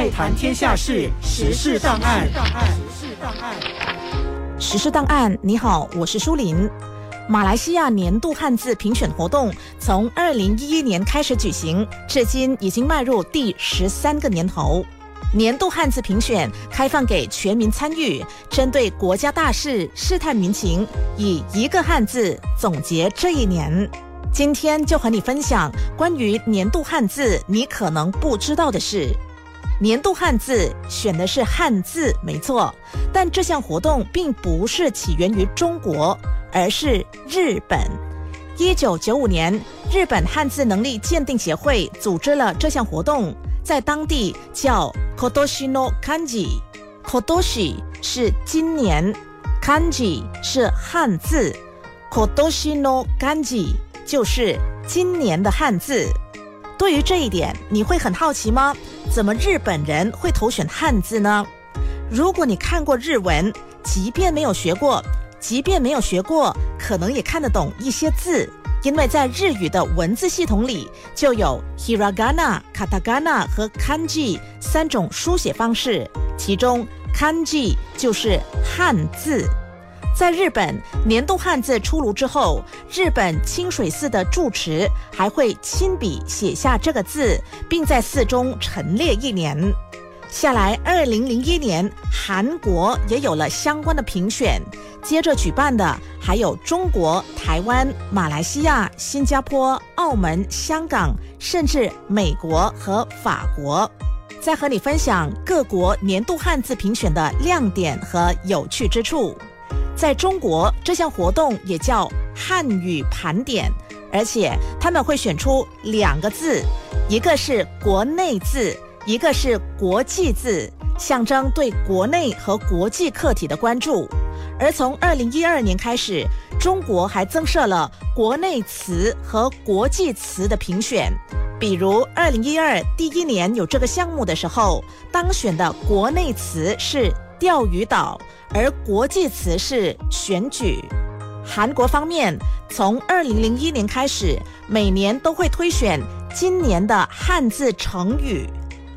爱谈天下事，时事档案。时事档案。时事档案，你好，我是舒林。马来西亚年度汉字评选活动从二零一一年开始举行，至今已经迈入第十三个年头。年度汉字评选开放给全民参与，针对国家大事试探民情，以一个汉字总结这一年。今天就和你分享关于年度汉字你可能不知道的事。年度汉字选的是汉字，没错，但这项活动并不是起源于中国，而是日本。一九九五年，日本汉字能力鉴定协会组织了这项活动，在当地叫 Kotoshi no Kanji。Kotoshi 是今年，Kanji 是汉字，Kotoshi no Kanji 就是今年的汉字。对于这一点，你会很好奇吗？怎么日本人会投选汉字呢？如果你看过日文，即便没有学过，即便没有学过，可能也看得懂一些字，因为在日语的文字系统里就有 hiragana、katakana 和 kanji 三种书写方式，其中 kanji 就是汉字。在日本，年度汉字出炉之后，日本清水寺的住持还会亲笔写下这个字，并在寺中陈列一年。下来，二零零一年，韩国也有了相关的评选，接着举办的还有中国、台湾、马来西亚、新加坡、澳门、香港，甚至美国和法国。再和你分享各国年度汉字评选的亮点和有趣之处。在中国，这项活动也叫汉语盘点，而且他们会选出两个字，一个是国内字，一个是国际字，象征对国内和国际课题的关注。而从二零一二年开始，中国还增设了国内词和国际词的评选。比如二零一二第一年有这个项目的时候，当选的国内词是。钓鱼岛，而国际词是选举。韩国方面从二零零一年开始，每年都会推选今年的汉字成语。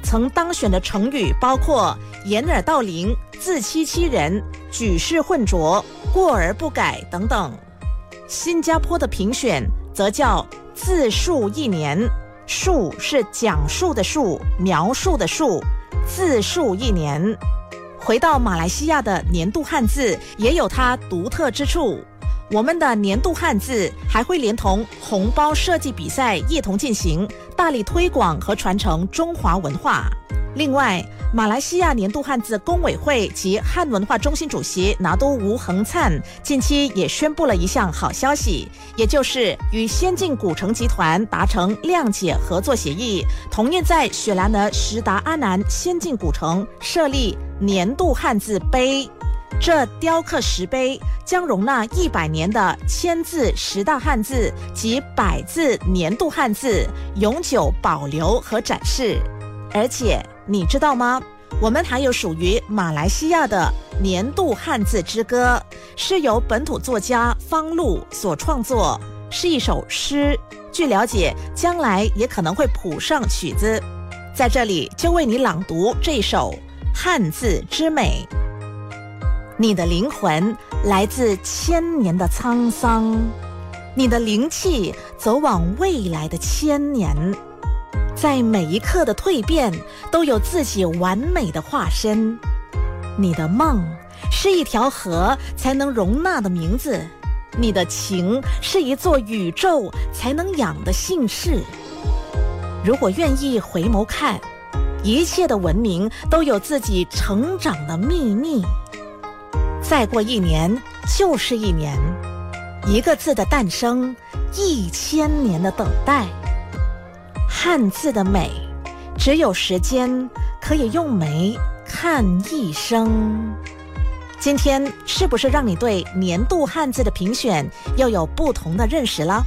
曾当选的成语包括掩耳盗铃、自欺欺人、举世混浊、过而不改等等。新加坡的评选则叫自述一年，述是讲述的述，描述的述，自述一年。回到马来西亚的年度汉字也有它独特之处。我们的年度汉字还会连同红包设计比赛一同进行，大力推广和传承中华文化。另外，马来西亚年度汉字工委会及汉文化中心主席拿督吴恒灿近期也宣布了一项好消息，也就是与先进古城集团达成谅解合作协议，同意在雪兰莪石达阿南先进古城设立年度汉字碑。这雕刻石碑将容纳一百年的千字十大汉字及百字年度汉字，永久保留和展示，而且。你知道吗？我们还有属于马来西亚的年度汉字之歌，是由本土作家方露所创作，是一首诗。据了解，将来也可能会谱上曲子。在这里，就为你朗读这首汉字之美。你的灵魂来自千年的沧桑，你的灵气走往未来的千年。在每一刻的蜕变，都有自己完美的化身。你的梦是一条河才能容纳的名字，你的情是一座宇宙才能养的姓氏。如果愿意回眸看，一切的文明都有自己成长的秘密。再过一年就是一年，一个字的诞生，一千年的等待。汉字的美，只有时间可以用眉看一生。今天是不是让你对年度汉字的评选又有不同的认识了？